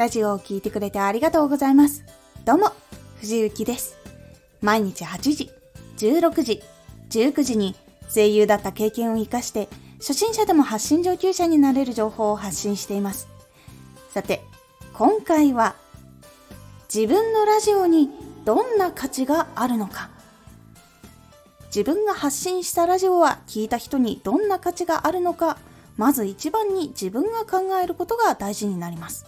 ラジオを聴いてくれてありがとうございます。どうも、藤幸です。毎日8時、16時、19時に声優だった経験を活かして、初心者でも発信上級者になれる情報を発信しています。さて、今回は、自分のラジオにどんな価値があるのか。自分が発信したラジオは聞いた人にどんな価値があるのか、まず一番に自分が考えることが大事になります。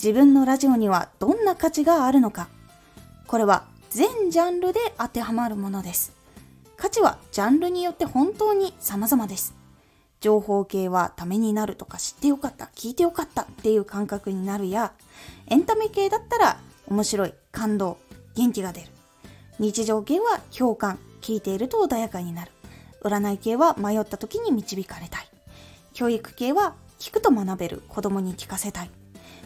自分のラジオにはどんな価値があるのか。これは全ジャンルで当てはまるものです。価値はジャンルによって本当に様々です。情報系はためになるとか知ってよかった、聞いてよかったっていう感覚になるや、エンタメ系だったら面白い、感動、元気が出る。日常系は共感、聞いていると穏やかになる。占い系は迷った時に導かれたい。教育系は聞くと学べる、子供に聞かせたい。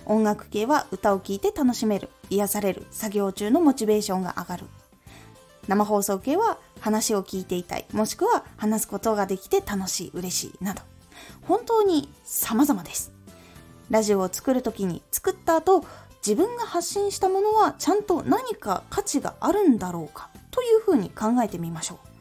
音楽系は歌を聴いて楽しめる、癒される、作業中のモチベーションが上がる。生放送系は話を聞いていたい、もしくは話すことができて楽しい、嬉しい、など。本当に様々です。ラジオを作るときに作った後、自分が発信したものはちゃんと何か価値があるんだろうかというふうに考えてみましょう。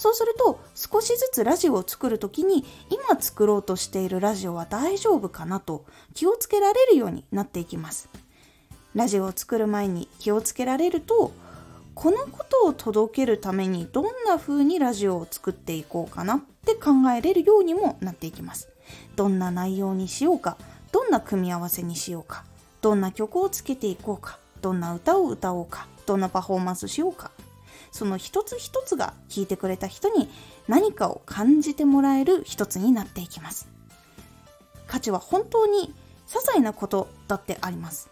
そうすると少しずつラジオを作る時に今作ろうとしているラジオは大丈夫かなと気をつけられるようになっていきます。ラジオを作る前に気をつけられるとこのことを届けるためにどんな風にラジオを作っていこうかなって考えれるようにもなっていきます。どんな内容にしようか、どんな組み合わせにしようか、どんな曲をつけていこうか、どんな歌を歌おうか、どんなパフォーマンスしようか、その一つ一つが聞いてくれた人に何かを感じてもらえる一つになっていきます。価値は本当に些細なことだってあります。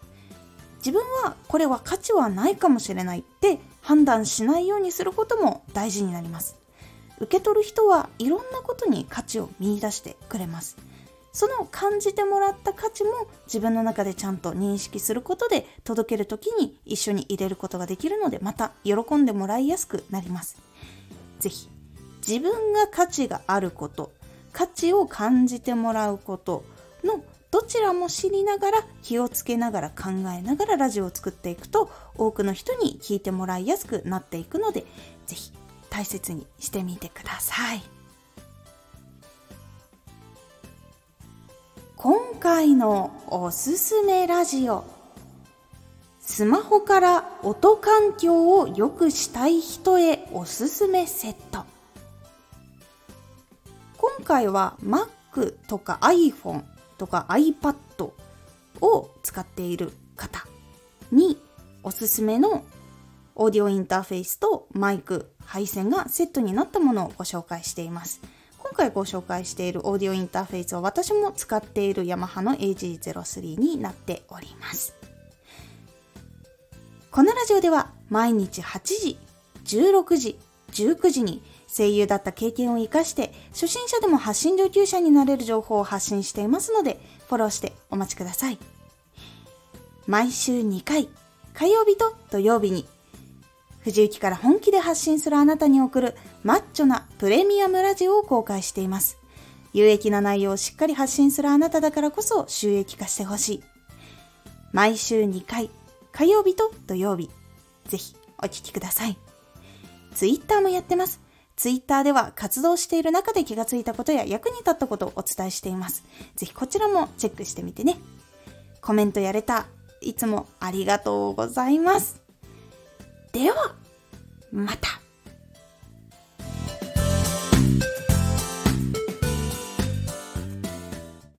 自分はこれは価値はないかもしれないって判断しないようにすることも大事になります。受け取る人はいろんなことに価値を見いだしてくれます。その感じてもらった価値も自分の中でちゃんと認識することで届ける時に一緒に入れることができるのでまた喜んでもらいやすくなります。ぜひ自分が価値があること価値を感じてもらうことのどちらも知りながら気をつけながら考えながらラジオを作っていくと多くの人に聞いてもらいやすくなっていくのでぜひ大切にしてみてください。今回のおすすめラジオスマホから音環境を良くしたい人へおすすめセット今回は Mac とか iPhone とか iPad を使っている方におすすめのオーディオインターフェースとマイク配線がセットになったものをご紹介しています。今回ご紹介しているオーディオインターフェースは私も使っているヤマハの AG03 になっております。このラジオでは毎日8時、16時、19時に声優だった経験を活かして初心者でも発信上級者になれる情報を発信していますのでフォローしてお待ちください。毎週2回、火曜日と土曜日に藤雪から本気で発信するあなたに送るマッチョなプレミアムラジオを公開しています。有益な内容をしっかり発信するあなただからこそ収益化してほしい。毎週2回、火曜日と土曜日。ぜひお聴きください。ツイッターもやってます。ツイッターでは活動している中で気がついたことや役に立ったことをお伝えしています。ぜひこちらもチェックしてみてね。コメントやれた。いつもありがとうございます。では、また。